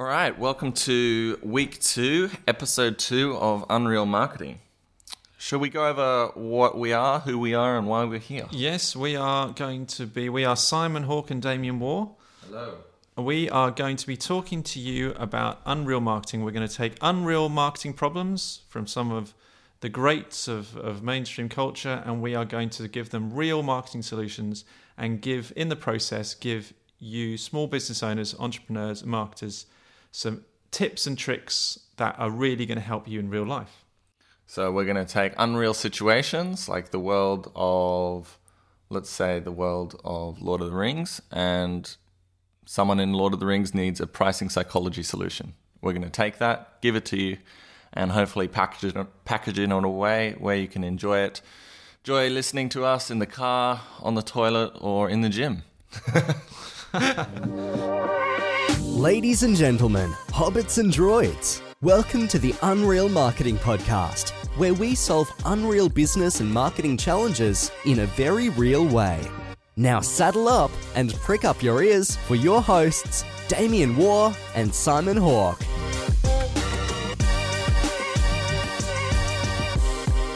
All right, welcome to week two, episode two of Unreal Marketing. Shall we go over what we are, who we are, and why we're here? Yes, we are going to be. We are Simon Hawk and Damien Waugh. Hello. We are going to be talking to you about Unreal Marketing. We're going to take Unreal Marketing problems from some of the greats of, of mainstream culture, and we are going to give them real marketing solutions and give, in the process, give you small business owners, entrepreneurs, marketers some tips and tricks that are really going to help you in real life. So we're going to take unreal situations like the world of, let's say, the world of Lord of the Rings, and someone in Lord of the Rings needs a pricing psychology solution. We're going to take that, give it to you, and hopefully package it, package it in a way where you can enjoy it. Enjoy listening to us in the car, on the toilet, or in the gym. Ladies and gentlemen, hobbits and droids, welcome to the Unreal Marketing Podcast, where we solve unreal business and marketing challenges in a very real way. Now saddle up and prick up your ears for your hosts, Damien Waugh and Simon Hawk.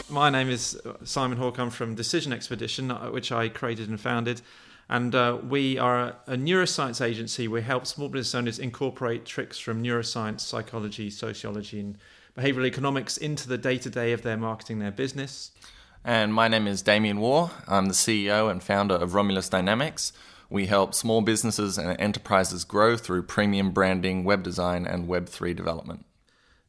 My name is Simon Hawk. I'm from Decision Expedition, uh, which I created and founded. And uh, we are a neuroscience agency. We help small business owners incorporate tricks from neuroscience, psychology, sociology, and behavioral economics into the day to day of their marketing, their business. And my name is Damien Waugh. I'm the CEO and founder of Romulus Dynamics. We help small businesses and enterprises grow through premium branding, web design, and Web3 development.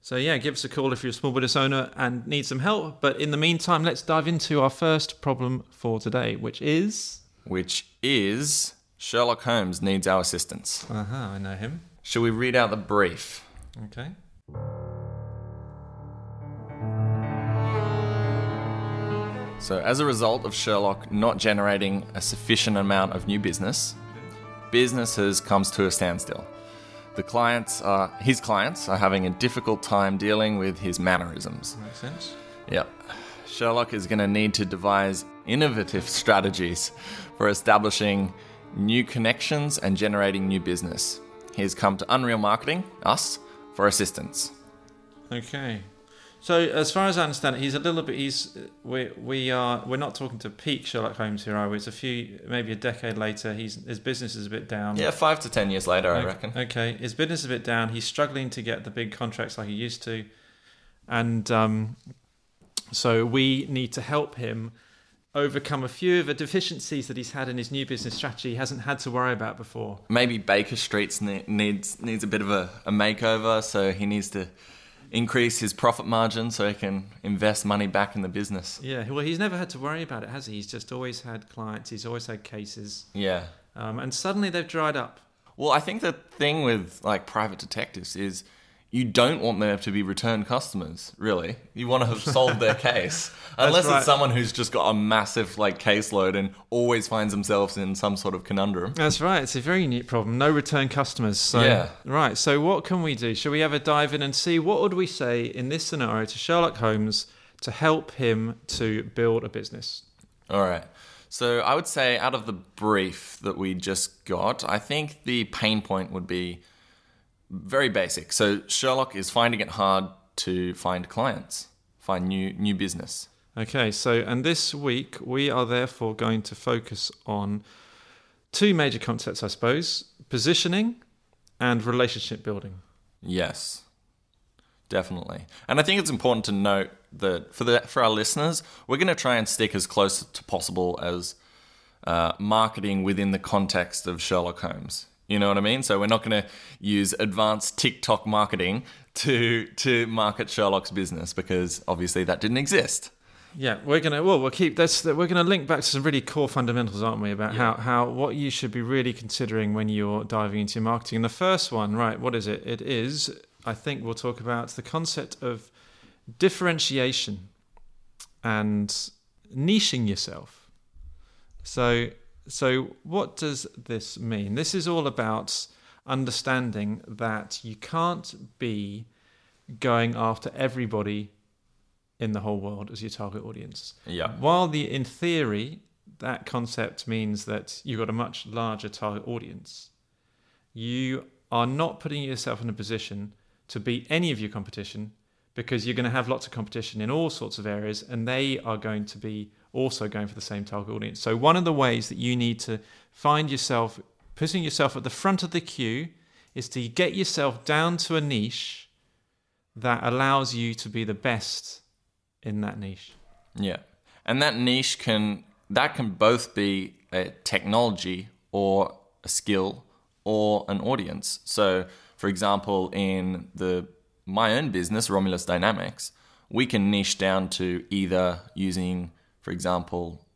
So, yeah, give us a call if you're a small business owner and need some help. But in the meantime, let's dive into our first problem for today, which is. Which is Sherlock Holmes needs our assistance. Uh huh, I know him. Shall we read out the brief? Okay. So, as a result of Sherlock not generating a sufficient amount of new business, businesses comes to a standstill. The clients are his clients are having a difficult time dealing with his mannerisms. Makes sense. Yep. Sherlock is going to need to devise innovative strategies for establishing new connections and generating new business. He has come to Unreal Marketing, us, for assistance. Okay. So as far as I understand it, he's a little bit. He's we we are we're not talking to peak Sherlock Holmes here, are we? It's a few, maybe a decade later. He's his business is a bit down. Yeah, five to ten years later, I reckon. Okay, his business is a bit down. He's struggling to get the big contracts like he used to, and um, so we need to help him overcome a few of the deficiencies that he's had in his new business strategy. He hasn't had to worry about before. Maybe Baker Street's ne- needs needs a bit of a, a makeover, so he needs to increase his profit margin so he can invest money back in the business. Yeah, well, he's never had to worry about it, has he? He's just always had clients. He's always had cases, Yeah. um, and suddenly they've dried up. Well, I think the thing with like private detectives is you don't want them to be return customers, really. You want to have solved their case. Unless right. it's someone who's just got a massive like caseload and always finds themselves in some sort of conundrum. That's right. It's a very neat problem. No return customers. So, Yeah. Right. So, what can we do? Shall we have a dive in and see what would we say in this scenario to Sherlock Holmes to help him to build a business? All right. So I would say out of the brief that we just got, I think the pain point would be very basic. So Sherlock is finding it hard to find clients, find new new business. Okay. So, and this week we are therefore going to focus on two major concepts, I suppose: positioning and relationship building. Yes. Definitely. And I think it's important to note that for the for our listeners, we're going to try and stick as close to possible as uh, marketing within the context of Sherlock Holmes. You know what I mean? So we're not going to use advanced TikTok marketing to to market Sherlock's business because obviously that didn't exist. Yeah, we're gonna well, we'll keep this. We're gonna link back to some really core fundamentals, aren't we? About how how what you should be really considering when you're diving into your marketing. And the first one, right? What is it? It is. I think we'll talk about the concept of differentiation and niching yourself. So so what does this mean? This is all about understanding that you can't be going after everybody in the whole world as your target audience. Yeah. While the in theory that concept means that you've got a much larger target audience, you are not putting yourself in a position to beat any of your competition because you're going to have lots of competition in all sorts of areas and they are going to be also going for the same target audience. So, one of the ways that you need to find yourself putting yourself at the front of the queue is to get yourself down to a niche that allows you to be the best in that niche. Yeah. And that niche can that can both be a technology or a skill or an audience. So, for example, in the my own business, Romulus Dynamics, we can niche down to either using, for example,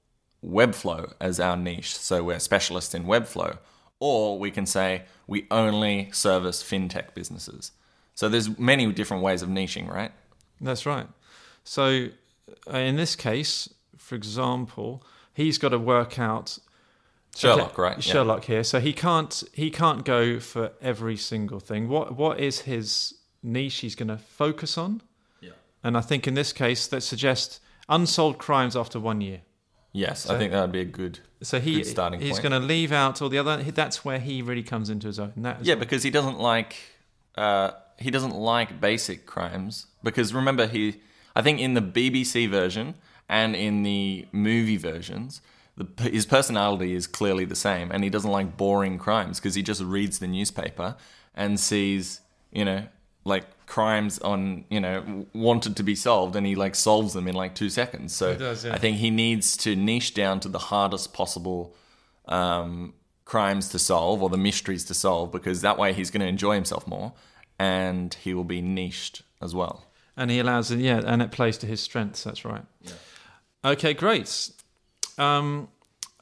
Webflow as our niche. So we're specialists in Webflow. Or we can say we only service fintech businesses. So there's many different ways of niching, right? That's right. So uh, in this case, for example, he's got to work out Sherlock, okay, right? Yeah. Sherlock here. So he can't he can't go for every single thing. What what is his niche he's going to focus on? Yeah. And I think in this case that suggests unsolved crimes after one year. Yes, so, I think that would be a good. So he good starting he's going to leave out all the other. That's where he really comes into his own. Yeah, because he doesn't like uh, he doesn't like basic crimes because remember he I think in the BBC version and in the movie versions the, his personality is clearly the same and he doesn't like boring crimes because he just reads the newspaper and sees you know like crimes on you know wanted to be solved and he like solves them in like two seconds so does, yeah. i think he needs to niche down to the hardest possible um, crimes to solve or the mysteries to solve because that way he's going to enjoy himself more and he will be niched as well and he allows it yeah and it plays to his strengths that's right yeah. okay great um,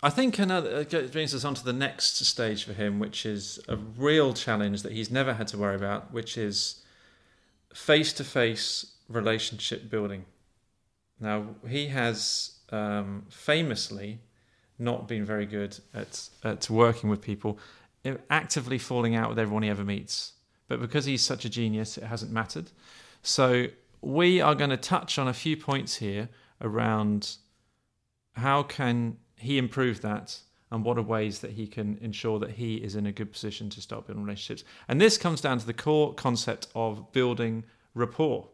I think another it brings us on to the next stage for him, which is a real challenge that he's never had to worry about, which is face to face relationship building. Now, he has um, famously not been very good at, at working with people, actively falling out with everyone he ever meets. But because he's such a genius, it hasn't mattered. So, we are going to touch on a few points here around how can he improve that and what are ways that he can ensure that he is in a good position to start building relationships. And this comes down to the core concept of building rapport.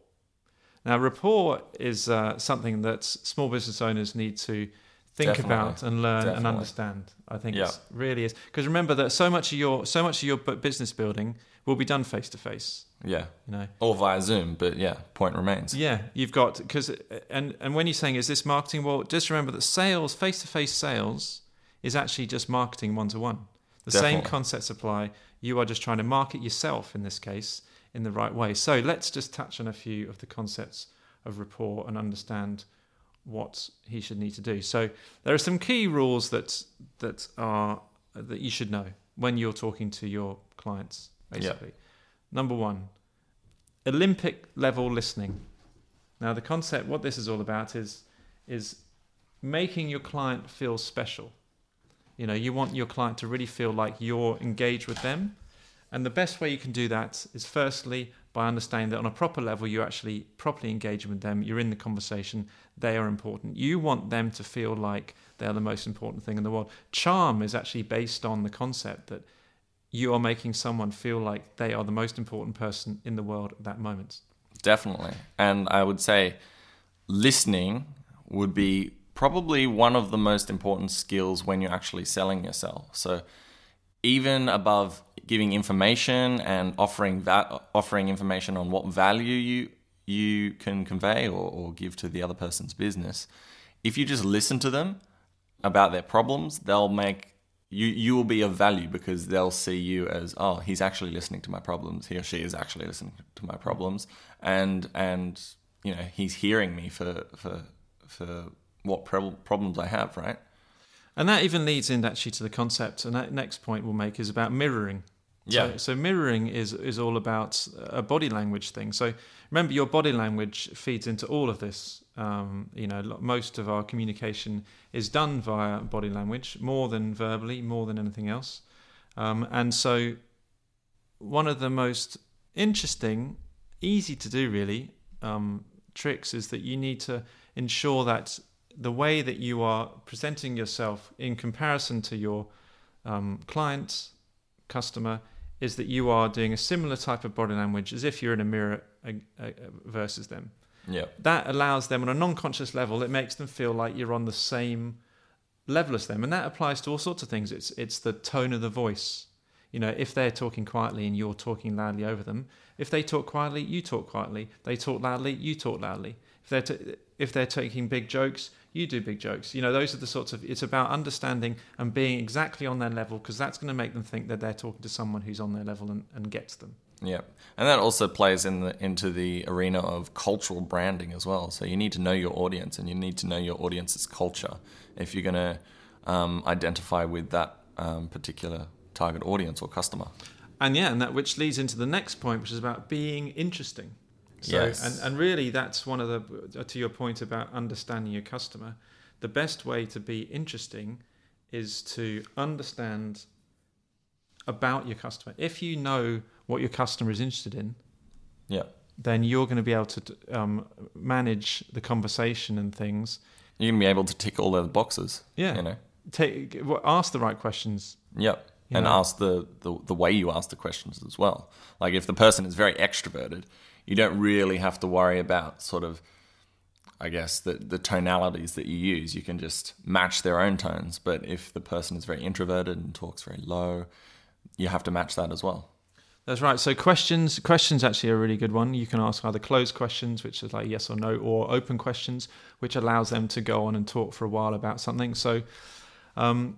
Now, rapport is uh, something that small business owners need to think Definitely. about and learn Definitely. and understand. I think Yeah. it really is because remember that so much of your so much of your business building will be done face to face. yeah You know, or via zoom but yeah point remains yeah, you've got because and and when you're saying is this marketing, well, just remember that sales, face to face sales, is actually just marketing one to one. The same Definitely. concepts apply. You are just trying to market yourself in this case in the right way. So let's just touch on a few of the concepts of rapport and understand what he should need to do. So there are some key rules that that are that you should know when you're talking to your clients. Basically, number one, Olympic level listening. Now, the concept, what this is all about, is is making your client feel special. You know, you want your client to really feel like you're engaged with them, and the best way you can do that is firstly by understanding that on a proper level, you're actually properly engaging with them. You're in the conversation. They are important. You want them to feel like they're the most important thing in the world. Charm is actually based on the concept that you are making someone feel like they are the most important person in the world at that moment. Definitely. And I would say listening would be probably one of the most important skills when you're actually selling yourself. So even above giving information and offering offering information on what value you you can convey or, or give to the other person's business, if you just listen to them about their problems, they'll make you you will be of value because they'll see you as oh he's actually listening to my problems he or she is actually listening to my problems and and you know he's hearing me for for for what prob- problems I have right And that even leads in actually to the concept. And that next point we'll make is about mirroring. Yeah. So, so mirroring is is all about a body language thing. So remember, your body language feeds into all of this. Um, you know, most of our communication is done via body language, more than verbally, more than anything else. Um, and so, one of the most interesting, easy to do really um, tricks is that you need to ensure that the way that you are presenting yourself in comparison to your um, client, customer, is that you are doing a similar type of body language as if you're in a mirror uh, uh, versus them. Yeah. That allows them on a non-conscious level. It makes them feel like you're on the same level as them, and that applies to all sorts of things. It's it's the tone of the voice. You know, if they're talking quietly and you're talking loudly over them, if they talk quietly, you talk quietly. They talk loudly, you talk loudly. If they're t- if they're taking big jokes, you do big jokes. You know, those are the sorts of. It's about understanding and being exactly on their level because that's going to make them think that they're talking to someone who's on their level and, and gets them. Yeah, and that also plays in the into the arena of cultural branding as well. So you need to know your audience, and you need to know your audience's culture if you're going to um, identify with that um, particular target audience or customer. And yeah, and that which leads into the next point, which is about being interesting. So, Yes. and, and really, that's one of the, to your point about understanding your customer, the best way to be interesting is to understand about your customer. If you know what your customer is interested in, Yeah, then you're going to be able to um, manage the conversation and things. you're going to be able to tick all those boxes. Yeah. you know. Take, ask the right questions. Yep. You and know? ask the, the the way you ask the questions as well. Like if the person is very extroverted, you don't really have to worry about sort of I guess the the tonalities that you use. You can just match their own tones. But if the person is very introverted and talks very low, you have to match that as well. That's right. So questions, questions actually a really good one. You can ask either closed questions, which is like yes or no, or open questions, which allows them to go on and talk for a while about something. So um,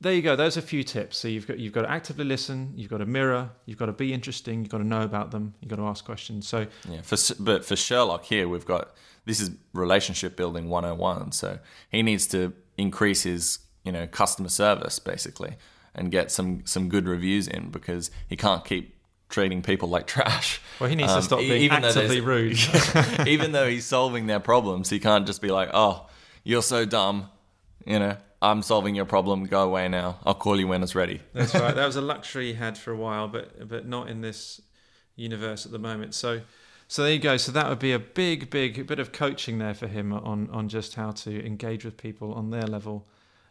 there you go. There's a few tips. So you've got you've got to actively listen, you've got to mirror, you've got to be interesting, you've got to know about them, you've got to ask questions. So Yeah, for but for Sherlock here, we've got this is relationship building 101. So he needs to increase his you know customer service basically and get some some good reviews in because he can't keep treating people like trash. well, he needs to Um, stop e- being even actively rude. even though he's solving their problems, he can't just be like, "Oh, you're so dumb," you know. I'm solving your problem. Go away now. I'll call you when it's ready. That's right. That was a luxury he had for a while, but but not in this universe at the moment. So so there you go. So that would be a big, big bit of coaching there for him on on just how to engage with people on their level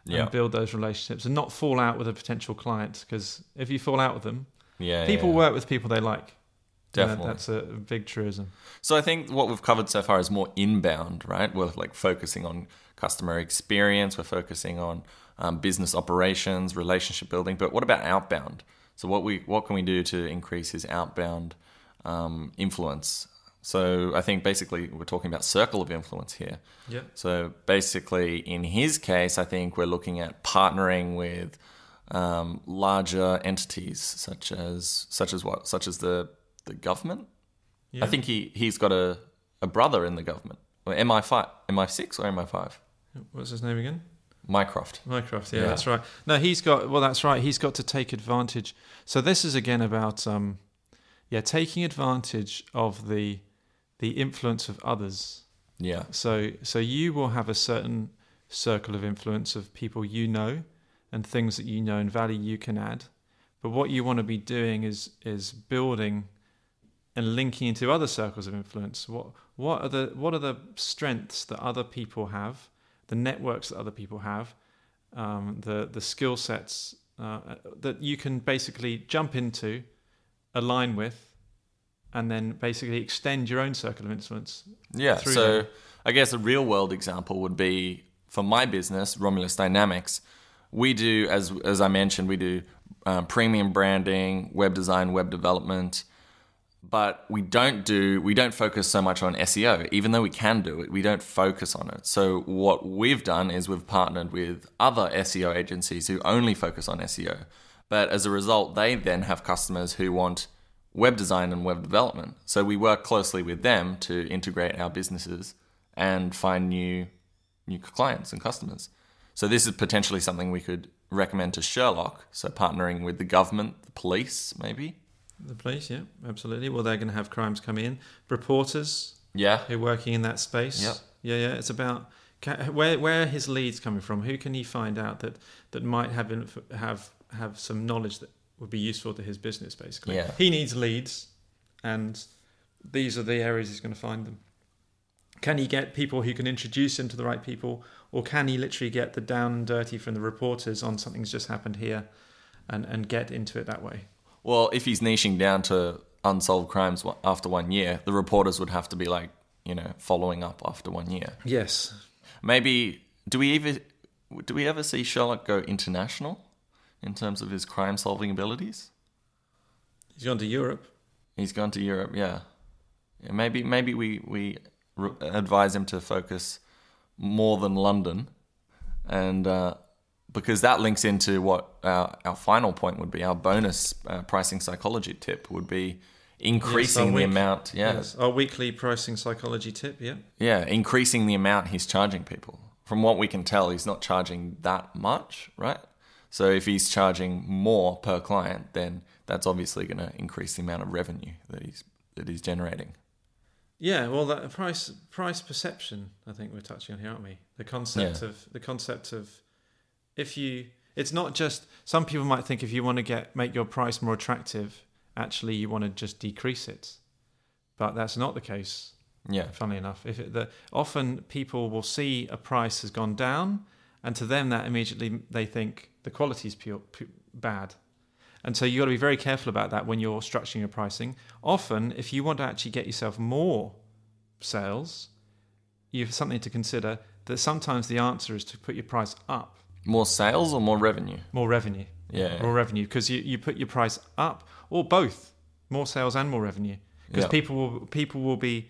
Yeah. and build those relationships and not fall out with a potential client. Because if you fall out with them, Yeah, people yeah. work with people they like. Definitely. that's a big truism. So I think what we've covered so far is more inbound, right? We're like focusing on customer experience, we're focusing on um, business operations, relationship building. But what about outbound? So what we what can we do to increase his outbound um, influence? So I think basically we're talking about circle of influence here. Yeah. So basically, in his case, I think we're looking at partnering with um, larger entities, such as such as what, such as the the government. I think he he's got a, a brother in the government. Or MI5, MI6 or MI5? What's his name again? Mycroft. Mycroft, yeah, Yeah. that's right. No, he's got well, that's right. He's got to take advantage. So this is again about um, yeah, taking advantage of the the influence of others. Yeah. So so you will have a certain circle of influence of people you know and things that you know and value you can add. But what you want to be doing is is building and linking into other circles of influence. What what are the what are the strengths that other people have, the networks that other people have, um, the the skill sets uh, that you can basically jump into, align with, and then basically extend your own circle of influence. Yeah. So them. I guess a real world example would be for my business, Romulus Dynamics. We do, as as I mentioned, we do um, premium branding, web design, web development, but we don't do we don't focus so much on SEO. Even though we can do it, we don't focus on it. So what we've done is we've partnered with other SEO agencies who only focus on SEO. But as a result, they then have customers who want web design and web development. So we work closely with them to integrate our businesses and find new new clients and customers. So this is potentially something we could recommend to Sherlock. So partnering with the government, the police, maybe. The police, yeah, absolutely. Well, they're going to have crimes come in. Reporters Yeah. who are working in that space. Yep. Yeah, yeah. It's about where where are his leads coming from? Who can he find out that that might have inf- have have some knowledge that would be useful to his business? Basically, Yeah. He needs leads, and these are the areas he's going to find them. Can he get people who can introduce him to the right people, or can he literally get the down and dirty from the reporters on something's just happened here, and and get into it that way? Well, if he's niching down to unsolved crimes after one year, the reporters would have to be like, you know, following up after one year. Yes. Maybe do we ever do we ever see Sherlock go international in terms of his crime solving abilities? He's gone to Europe. He's gone to Europe, yeah. yeah maybe maybe we we advise him to focus more than London, and uh, because that links into what our, our final point would be. Our bonus uh, pricing psychology tip would be increasing Yes, the week- amount. Yeah, Yes. Our weekly pricing psychology tip. Yeah. yeah, increasing the amount he's charging people. From what we can tell, he's not charging that much, right? So if he's charging more per client, then that's obviously going to increase the amount of revenue that he's that he's generating. Yeah, well, that price price perception. I think we're touching on here, aren't we? The concept Yeah. of the concept of if you. It's not just some people might think if you want to get make your price more attractive, actually you want to just decrease it, but that's not the case. Yeah, Funnily enough, if it, the, often people will see a price has gone down, and to them that immediately they think the quality is pure, pu bad, and so you've got to be very careful about that when you're structuring your pricing. Often, if you want to actually get yourself more sales, you have something to consider. That sometimes the answer is to put your price up, more sales or more revenue. more revenue, Yeah, more revenue, because you, you put your price up or both, more sales and more revenue. Because Yeah. people will people will be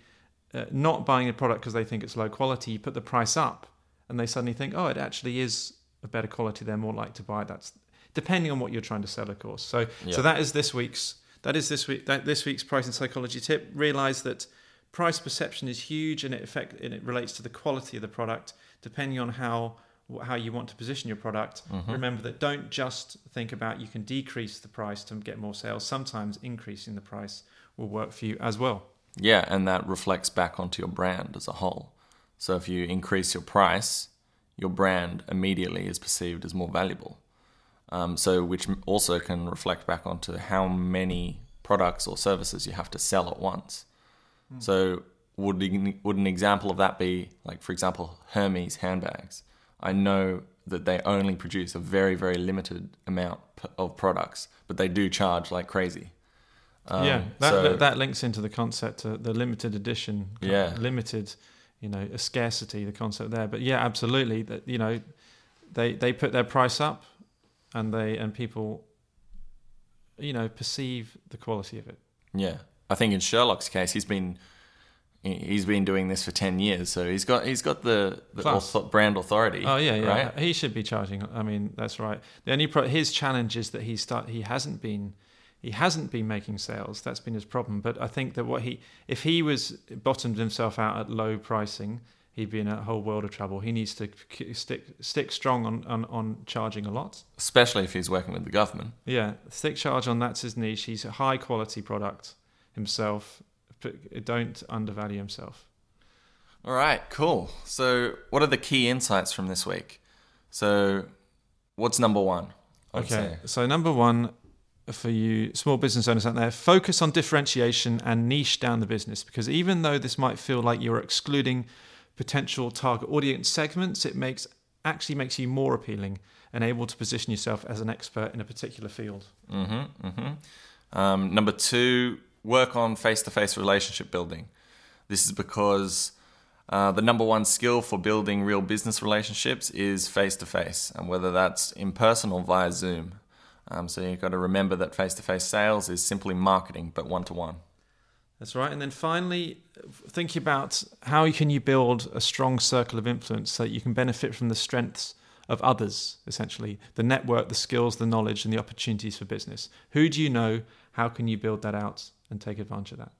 uh, not buying a product because they think it's low quality. You put the price up, and they suddenly think, oh, it actually is a better quality. They're more likely to buy it. That's depending on what you're trying to sell, of course. So Yeah. so that is this week's that is this week that this week's pricing psychology tip. Realize that price perception is huge, and it affect and it relates to the quality of the product, depending on how how you want to position your product. Remember that don't just think about you can decrease the price to get more sales. Sometimes increasing the price will work for you as well. Yeah, and that reflects back onto your brand as a whole. So if you increase your price, your brand immediately is perceived as more valuable. Um, so which also can reflect back onto how many products or services you have to sell at once. So would would an example of that be like, for example, Hermes handbags? I know that they only produce a very very limited amount of products, but they do charge like crazy. Um, yeah, that, so- that that links into the concept, uh, the limited edition, uh, Yeah. limited, you know, a scarcity, the concept there. But yeah, absolutely, that you know, they they put their price up, and they and people, you know, perceive the quality of it. Yeah, I think in Sherlock's case, he's been he's been doing this for ten years, so he's got he's got the, the author- brand authority. Oh yeah, yeah. right. He should be charging. I mean, that's right. The only pro- his challenge is that he start he hasn't been he hasn't been making sales. That's been his problem. But I think that what he if he was bottomed himself out at low pricing, he'd be in a whole world of trouble. He needs to stick stick strong on, on, on charging a lot. Especially if he's working with the government. Yeah, stick charge on that's his niche. He's a high quality product himself. But don't undervalue himself. All right, cool. So, what are the key insights from this week? So, what's number one? Okay. say? So number one for you small business owners out there, focus on differentiation and niche down the business because even though this might feel like you're excluding potential target audience segments, it makes actually makes you more appealing and able to position yourself as an expert in a particular field. Mm-hmm. Mm-hmm. Um, number two, work on face-to-face relationship building. This is because uh, the number one skill for building real business relationships is face-to-face, and whether that's in person or via Zoom. Um, so you've got to remember that face-to-face sales is simply marketing, but one-to-one. That's right. And then finally, think about how can you build a strong circle of influence so that you can benefit from the strengths of others, essentially the network, the skills, the knowledge, and the opportunities for business. Who do you know? How can you build that out and take advantage of that?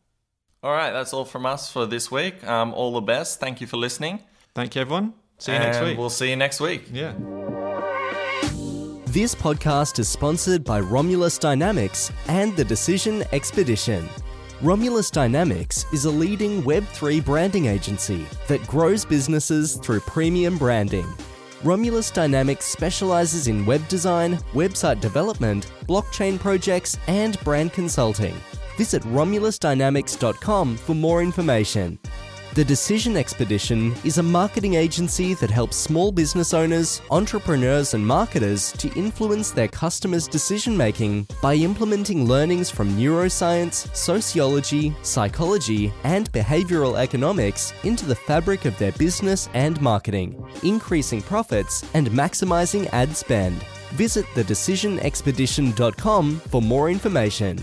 All right, that's all from us for this week. Um, all the best. Thank you for listening. Thank you, everyone. See you next week. We'll see you next week. yeah. This podcast is sponsored by Romulus Dynamics and the Decision Expedition. Romulus Dynamics is a leading Web3 branding agency that grows businesses through premium branding. Romulus Dynamics specializes in web design, website development, blockchain projects, and brand consulting. Visit romulusdynamics.com for more information. The Decision Expedition is a marketing agency that helps small business owners, entrepreneurs, and marketers to influence their customers' decision making by implementing learnings from neuroscience, sociology, psychology, and behavioral economics into the fabric of their business and marketing, increasing profits and maximizing ad spend. Visit thedecisionexpedition.com for more information.